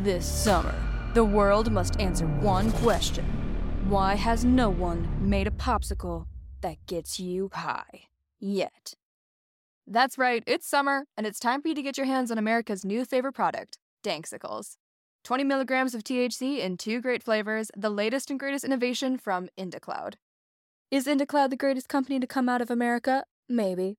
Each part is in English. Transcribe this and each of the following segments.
This summer, the world must answer one question Why has no one made a popsicle that gets you high yet? That's right, it's summer, and it's time for you to get your hands on America's new favorite product, Danksicles. 20 milligrams of THC in two great flavors, the latest and greatest innovation from IndaCloud. Is IndaCloud the greatest company to come out of America? Maybe.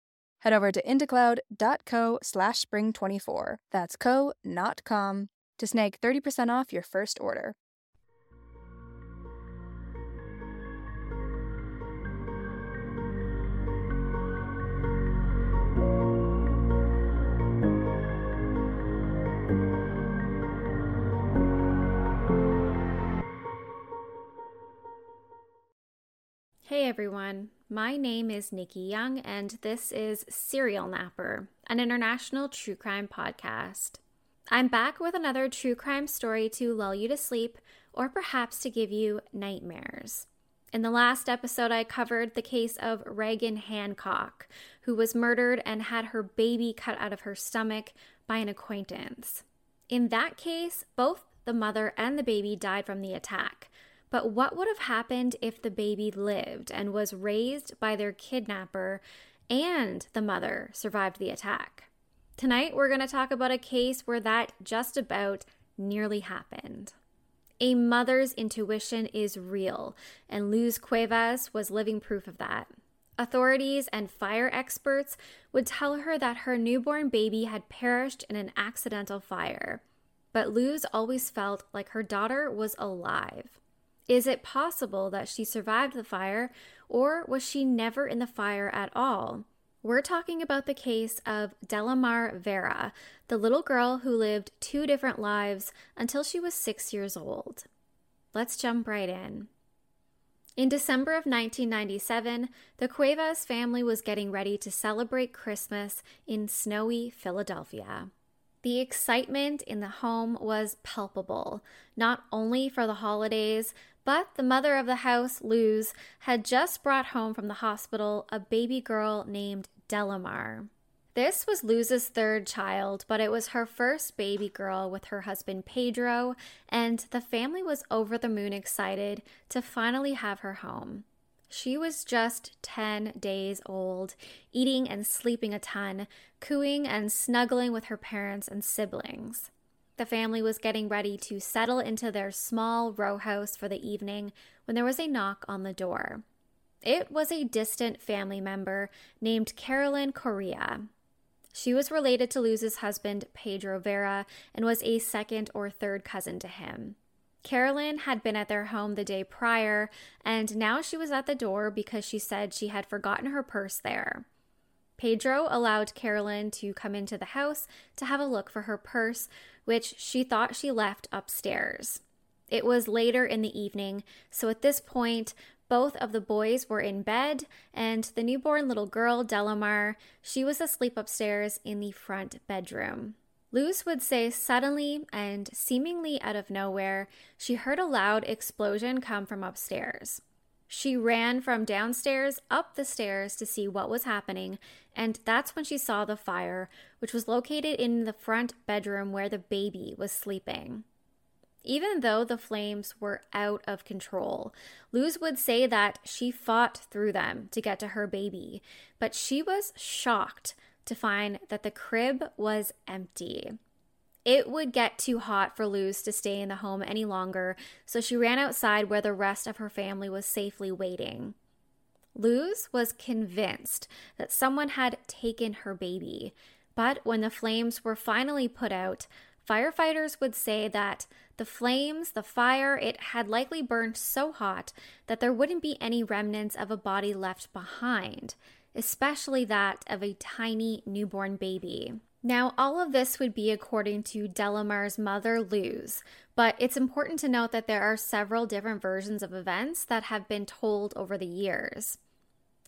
Head over to indacloud.co slash spring24. That's co, not com, to snag 30% off your first order. Hey everyone, my name is Nikki Young, and this is Serial Napper, an international true crime podcast. I'm back with another true crime story to lull you to sleep or perhaps to give you nightmares. In the last episode, I covered the case of Reagan Hancock, who was murdered and had her baby cut out of her stomach by an acquaintance. In that case, both the mother and the baby died from the attack. But what would have happened if the baby lived and was raised by their kidnapper and the mother survived the attack? Tonight, we're going to talk about a case where that just about nearly happened. A mother's intuition is real, and Luz Cuevas was living proof of that. Authorities and fire experts would tell her that her newborn baby had perished in an accidental fire. But Luz always felt like her daughter was alive. Is it possible that she survived the fire, or was she never in the fire at all? We're talking about the case of Delimar Vera, the little girl who lived two different lives until she was six years old. Let's jump right in. In December of 1997, the Cuevas family was getting ready to celebrate Christmas in snowy Philadelphia. The excitement in the home was palpable, not only for the holidays, but the mother of the house, Luz, had just brought home from the hospital a baby girl named Delimar. This was Luz's third child, but it was her first baby girl with her husband Pedro, and the family was over the moon excited to finally have her home. She was just 10 days old, eating and sleeping a ton, cooing and snuggling with her parents and siblings. The family was getting ready to settle into their small row house for the evening when there was a knock on the door. It was a distant family member named Carolyn Correa. She was related to Luz's husband, Pedro Vera, and was a second or third cousin to him. Carolyn had been at their home the day prior, and now she was at the door because she said she had forgotten her purse there. Pedro allowed Carolyn to come into the house to have a look for her purse, which she thought she left upstairs. It was later in the evening, so at this point, both of the boys were in bed, and the newborn little girl, Delimar, she was asleep upstairs in the front bedroom. Luz would say suddenly and seemingly out of nowhere, she heard a loud explosion come from upstairs. She ran from downstairs up the stairs to see what was happening, and that's when she saw the fire, which was located in the front bedroom where the baby was sleeping. Even though the flames were out of control, Luz would say that she fought through them to get to her baby, but she was shocked to find that the crib was empty. It would get too hot for Luz to stay in the home any longer, so she ran outside where the rest of her family was safely waiting. Luz was convinced that someone had taken her baby, but when the flames were finally put out, firefighters would say that the flames, the fire, it had likely burned so hot that there wouldn't be any remnants of a body left behind, especially that of a tiny newborn baby. Now, all of this would be according to Delimar's mother, Luz, but it's important to note that there are several different versions of events that have been told over the years.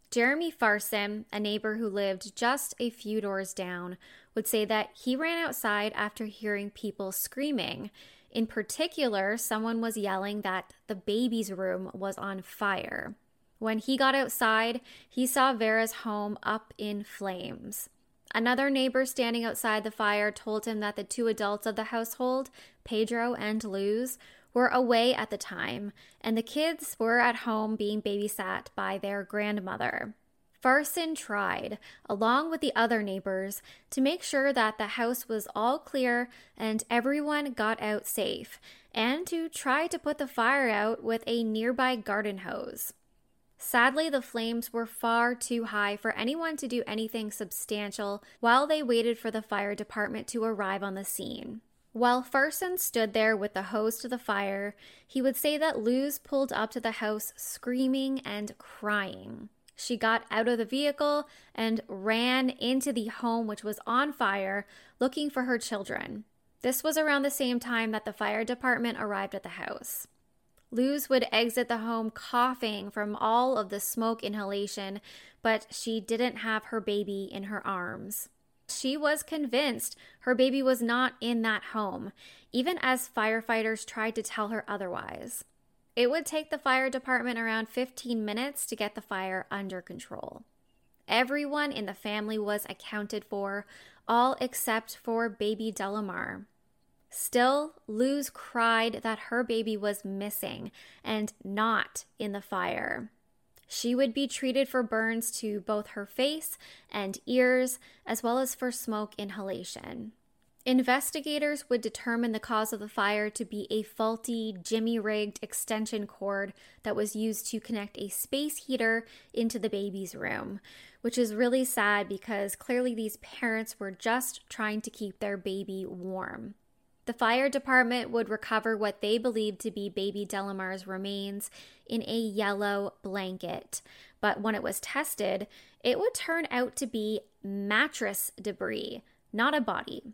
Jeremy Farson, a neighbor who lived just a few doors down, would say that he ran outside after hearing people screaming. In particular, someone was yelling that the baby's room was on fire. When he got outside, he saw Vera's home up in flames. Another neighbor standing outside the fire told him that the two adults of the household, Pedro and Luz, were away at the time, and the kids were at home being babysat by their grandmother. Farson tried, along with the other neighbors, to make sure that the house was all clear and everyone got out safe, and to try to put the fire out with a nearby garden hose. Sadly, the flames were far too high for anyone to do anything substantial while they waited for the fire department to arrive on the scene. While Farson stood there with the hose to the fire, he would say that Luz pulled up to the house screaming and crying. She got out of the vehicle and ran into the home, which was on fire, looking for her children. This was around the same time that the fire department arrived at the house. Luz would exit the home coughing from all of the smoke inhalation, but she didn't have her baby in her arms. She was convinced her baby was not in that home, even as firefighters tried to tell her otherwise. It would take the fire department around 15 minutes to get the fire under control. Everyone in the family was accounted for, all except for baby Delimar. Still, Luz cried that her baby was missing and not in the fire. She would be treated for burns to both her face and ears, as well as for smoke inhalation. Investigators would determine the cause of the fire to be a faulty, jimmy rigged extension cord that was used to connect a space heater into the baby's room, which is really sad because clearly these parents were just trying to keep their baby warm. The fire department would recover what they believed to be baby Delimar's remains in a yellow blanket, but when it was tested, it would turn out to be mattress debris, not a body.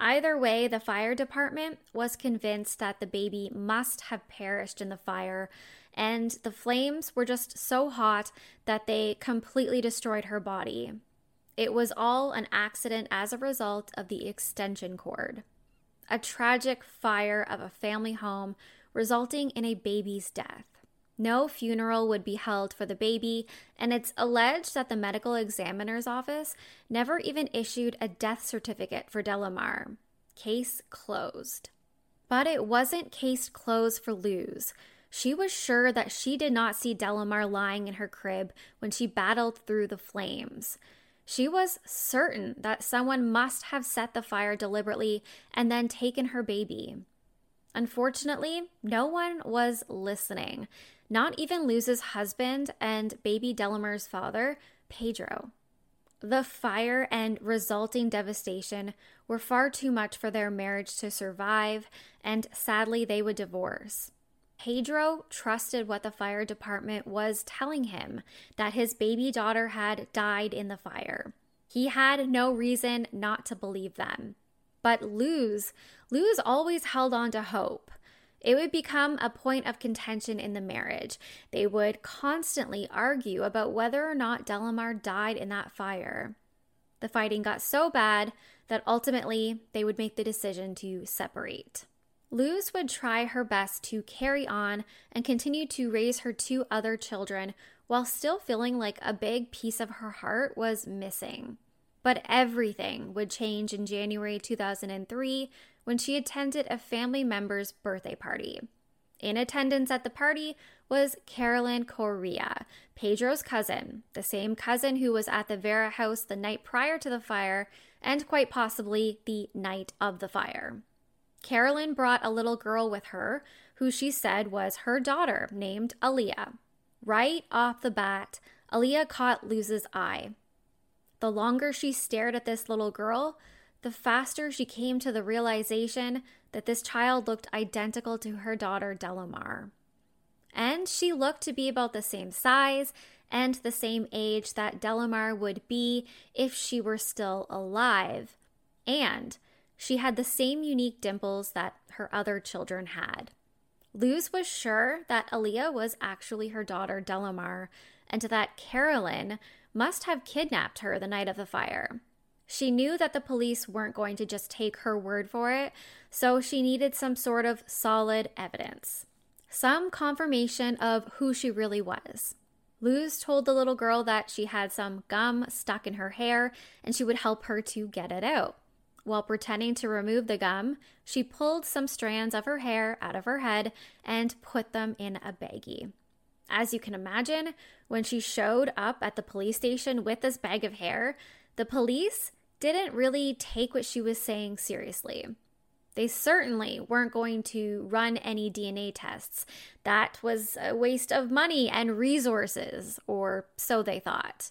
Either way, the fire department was convinced that the baby must have perished in the fire, and the flames were just so hot that they completely destroyed her body. It was all an accident as a result of the extension cord. A tragic fire of a family home resulting in a baby's death. No funeral would be held for the baby, and it's alleged that the medical examiner's office never even issued a death certificate for Delimar. Case closed. But it wasn't case closed for Luz. She was sure that she did not see Delimar lying in her crib when she battled through the flames. She was certain that someone must have set the fire deliberately and then taken her baby. Unfortunately, no one was listening, not even Luz's husband and baby Delimar's father, Pedro. The fire and resulting devastation were far too much for their marriage to survive, and sadly, they would divorce. Pedro trusted what the fire department was telling him that his baby daughter had died in the fire. He had no reason not to believe them. But Luz, Luz always held on to hope. It would become a point of contention in the marriage. They would constantly argue about whether or not Delimar died in that fire. The fighting got so bad that ultimately they would make the decision to separate. Luz would try her best to carry on and continue to raise her two other children while still feeling like a big piece of her heart was missing. But everything would change in January 2003 when she attended a family member's birthday party. In attendance at the party was Carolyn Correa, Pedro's cousin, the same cousin who was at the Vera house the night prior to the fire and quite possibly the night of the fire. Carolyn brought a little girl with her who she said was her daughter named Aaliyah. Right off the bat, Aaliyah caught Luz's eye. The longer she stared at this little girl, the faster she came to the realization that this child looked identical to her daughter, Delimar. And she looked to be about the same size and the same age that Delimar would be if she were still alive. and she had the same unique dimples that her other children had. Luz was sure that Aaliyah was actually her daughter Delimar and that Carolyn must have kidnapped her the night of the fire. She knew that the police weren't going to just take her word for it, so she needed some sort of solid evidence, some confirmation of who she really was. Luz told the little girl that she had some gum stuck in her hair and she would help her to get it out. While pretending to remove the gum, she pulled some strands of her hair out of her head and put them in a baggie. As you can imagine, when she showed up at the police station with this bag of hair, the police didn't really take what she was saying seriously. They certainly weren't going to run any DNA tests. That was a waste of money and resources, or so they thought.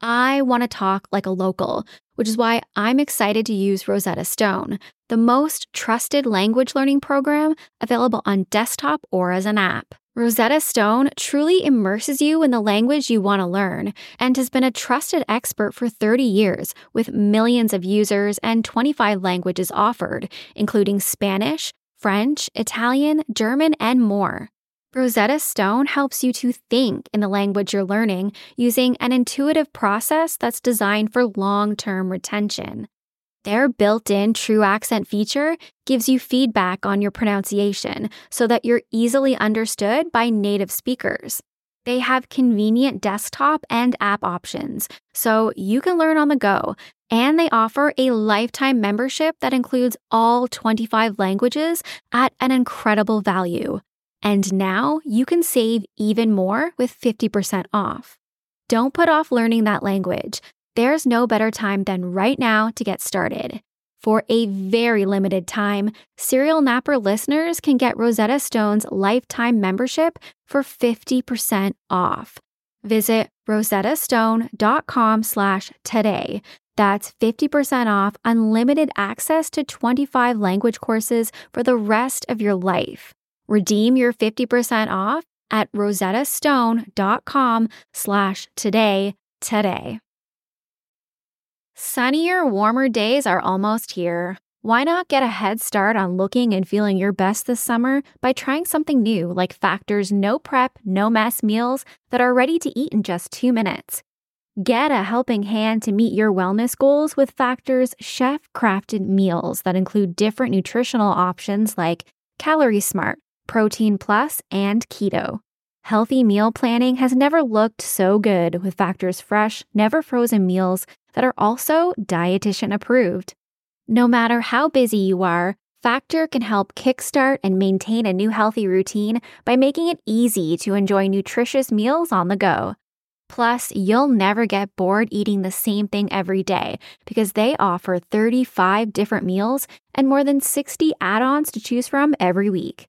I want to talk like a local, which is why I'm excited to use Rosetta Stone, the most trusted language learning program available on desktop or as an app. Rosetta Stone truly immerses you in the language you want to learn and has been a trusted expert for 30 years with millions of users and 25 languages offered, including Spanish, French, Italian, German, and more. Rosetta Stone helps you to think in the language you're learning using an intuitive process that's designed for long term retention. Their built in true accent feature gives you feedback on your pronunciation so that you're easily understood by native speakers. They have convenient desktop and app options, so you can learn on the go. And they offer a lifetime membership that includes all 25 languages at an incredible value. And now you can save even more with 50% off. Don't put off learning that language. There's no better time than right now to get started. For a very limited time, Serial Napper listeners can get Rosetta Stone's lifetime membership for 50% off. Visit rosettastone.com slash today. That's 50% off unlimited access to 25 language courses for the rest of your life. Redeem your 50% off at rosettastone.com slash today today. Sunnier, warmer days are almost here. Why not get a head start on looking and feeling your best this summer by trying something new like Factor's no prep, no mess meals that are ready to eat in just two minutes? Get a helping hand to meet your wellness goals with Factor's chef crafted meals that include different nutritional options like Calorie Smart Protein Plus, and Keto. Healthy meal planning has never looked so good with Factor's fresh, never frozen meals that are also dietitian approved. No matter how busy you are, Factor can help kickstart and maintain a new healthy routine by making it easy to enjoy nutritious meals on the go. Plus, you'll never get bored eating the same thing every day because they offer 35 different meals and more than 60 add ons to choose from every week.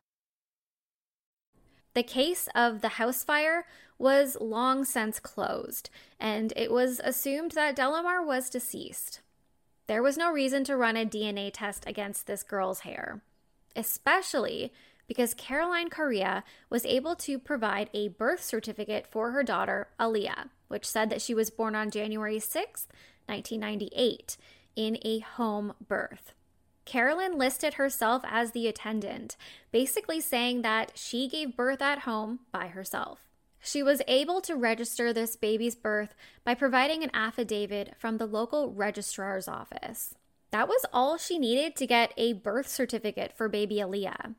The case of the house fire was long since closed, and it was assumed that Delimar was deceased. There was no reason to run a DNA test against this girl's hair, especially because Caroline Correa was able to provide a birth certificate for her daughter, Aaliyah, which said that she was born on January 6, 1998, in a home birth. Carolyn listed herself as the attendant, basically saying that she gave birth at home by herself. She was able to register this baby's birth by providing an affidavit from the local registrar's office. That was all she needed to get a birth certificate for baby Aaliyah.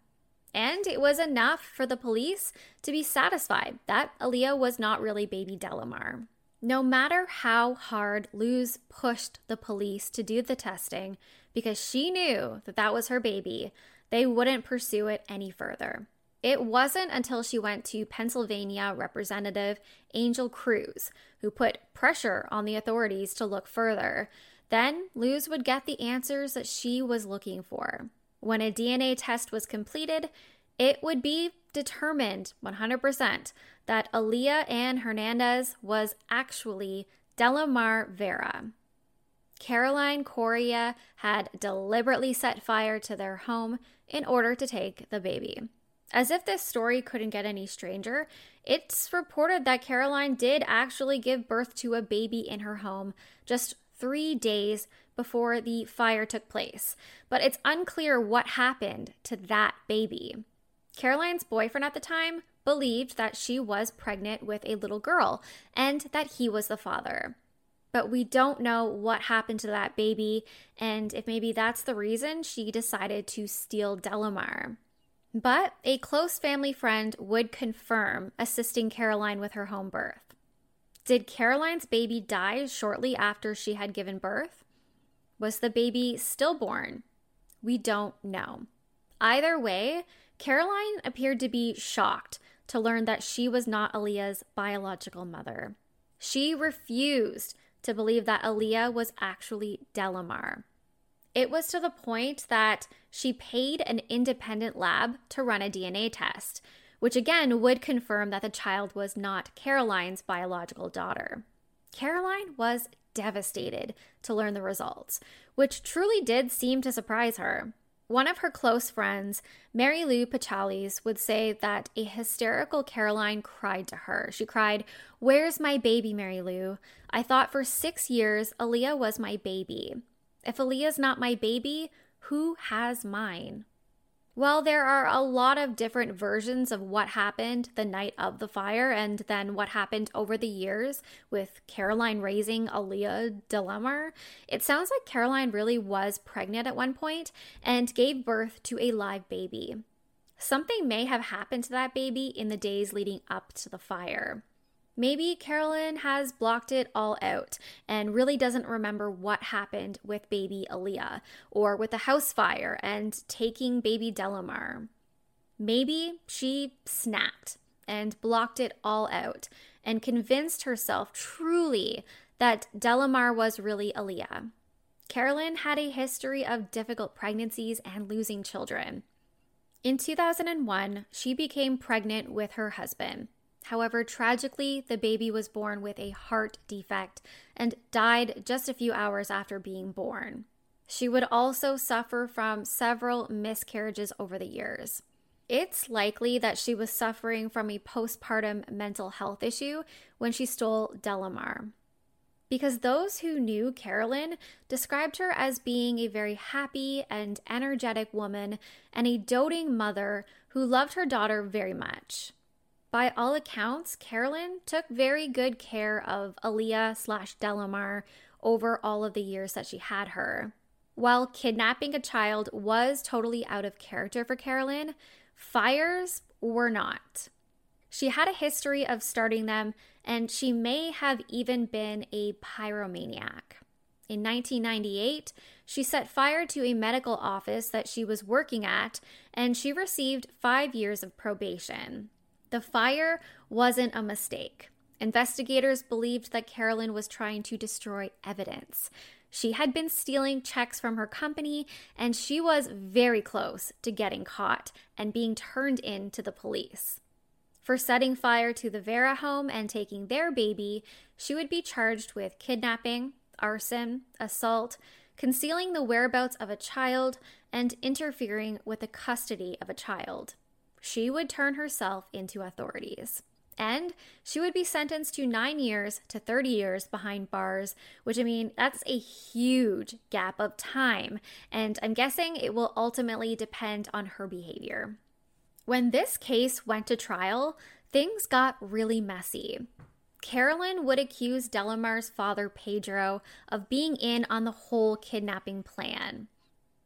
And it was enough for the police to be satisfied that Aaliyah was not really baby Delimar. No matter how hard Luz pushed the police to do the testing, because she knew that that was her baby, they wouldn't pursue it any further. It wasn't until she went to Pennsylvania Representative Angel Cruz, who put pressure on the authorities to look further. Then Luz would get the answers that she was looking for. When a DNA test was completed, it would be determined 100% that Aaliyah Ann Hernandez was actually Delimar Vera. Caroline Correa had deliberately set fire to their home in order to take the baby. As if this story couldn't get any stranger, it's reported that Caroline did actually give birth to a baby in her home just three days before the fire took place, but it's unclear what happened to that baby. Caroline's boyfriend at the time believed that she was pregnant with a little girl and that he was the father. But we don't know what happened to that baby and if maybe that's the reason she decided to steal Delimar. But a close family friend would confirm assisting Caroline with her home birth. Did Caroline's baby die shortly after she had given birth? Was the baby stillborn? We don't know. Either way, Caroline appeared to be shocked to learn that she was not Aaliyah's biological mother. She refused to believe that Aaliyah was actually Delimar. It was to the point that she paid an independent lab to run a DNA test, which again would confirm that the child was not Caroline's biological daughter. Caroline was devastated to learn the results, which truly did seem to surprise her. One of her close friends, Mary Lou Pachalis, would say that a hysterical Caroline cried to her. She cried, Where's my baby, Mary Lou? I thought for six years Aaliyah was my baby. If Aaliyah's not my baby, who has mine? Well, there are a lot of different versions of what happened the night of the fire and then what happened over the years with Caroline raising Aaliyah Delimar. It sounds like Caroline really was pregnant at one point and gave birth to a live baby. Something may have happened to that baby in the days leading up to the fire. Maybe Carolyn has blocked it all out and really doesn't remember what happened with baby Aaliyah or with the house fire and taking baby Delimar. Maybe she snapped and blocked it all out and convinced herself truly that Delimar was really Aaliyah. Carolyn had a history of difficult pregnancies and losing children. In 2001, she became pregnant with her husband. However, tragically, the baby was born with a heart defect and died just a few hours after being born. She would also suffer from several miscarriages over the years. It's likely that she was suffering from a postpartum mental health issue when she stole Delimar. Because those who knew Carolyn described her as being a very happy and energetic woman and a doting mother who loved her daughter very much. By all accounts, Carolyn took very good care of Aaliyah slash Delimar over all of the years that she had her. While kidnapping a child was totally out of character for Carolyn, fires were not. She had a history of starting them, and she may have even been a pyromaniac. In 1998, she set fire to a medical office that she was working at, and she received five years of probation. The fire wasn't a mistake. Investigators believed that Carolyn was trying to destroy evidence. She had been stealing checks from her company, and she was very close to getting caught and being turned in to the police. For setting fire to the Vera home and taking their baby, she would be charged with kidnapping, arson, assault, concealing the whereabouts of a child, and interfering with the custody of a child. She would turn herself into authorities. And she would be sentenced to nine years to 30 years behind bars, which I mean, that's a huge gap of time. And I'm guessing it will ultimately depend on her behavior. When this case went to trial, things got really messy. Carolyn would accuse Delimar's father, Pedro, of being in on the whole kidnapping plan.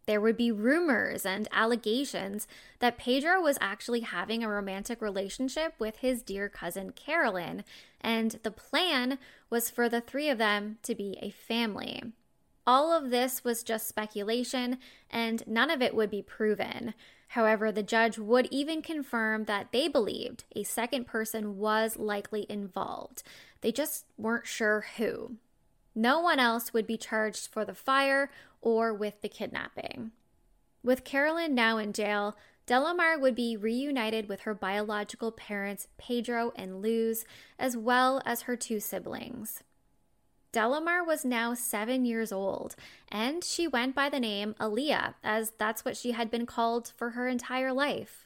There would be rumors and allegations that Pedro was actually having a romantic relationship with his dear cousin Carolyn, and the plan was for the three of them to be a family. All of this was just speculation, and none of it would be proven. However, the judge would even confirm that they believed a second person was likely involved. They just weren't sure who. No one else would be charged for the fire or with the kidnapping. With Carolyn now in jail, Delimar would be reunited with her biological parents, Pedro and Luz, as well as her two siblings. Delimar was now seven years old, and she went by the name Aaliyah, as that's what she had been called for her entire life.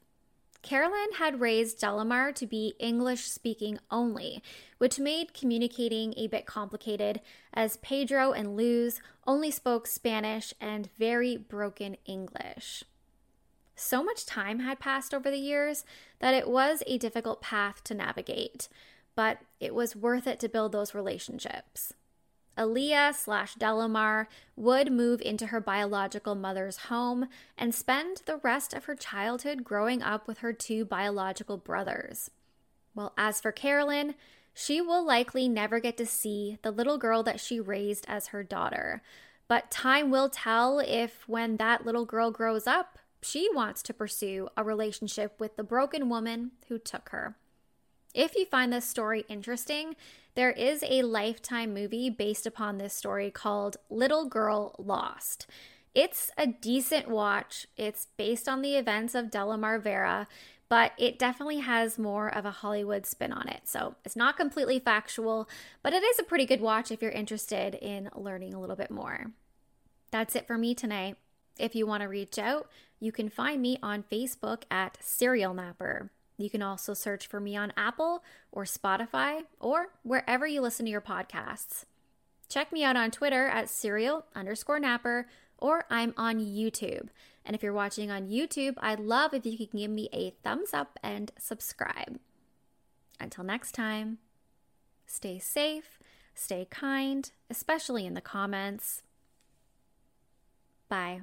Carolyn had raised Delimar to be English speaking only, which made communicating a bit complicated as Pedro and Luz only spoke Spanish and very broken English. So much time had passed over the years that it was a difficult path to navigate, but it was worth it to build those relationships. Aaliyah slash Delimar would move into her biological mother's home and spend the rest of her childhood growing up with her two biological brothers. Well, as for Carolyn, she will likely never get to see the little girl that she raised as her daughter. But time will tell if, when that little girl grows up, she wants to pursue a relationship with the broken woman who took her. If you find this story interesting, there is a lifetime movie based upon this story called Little Girl Lost. It's a decent watch. It's based on the events of Delimar Vera, but it definitely has more of a Hollywood spin on it. So it's not completely factual, but it is a pretty good watch if you're interested in learning a little bit more. That's it for me tonight. If you want to reach out, you can find me on Facebook at Serial Napper. You can also search for me on Apple or Spotify or wherever you listen to your podcasts. Check me out on Twitter at serial underscore napper or I'm on YouTube. And if you're watching on YouTube, I'd love if you could give me a thumbs up and subscribe. Until next time, stay safe, stay kind, especially in the comments. Bye.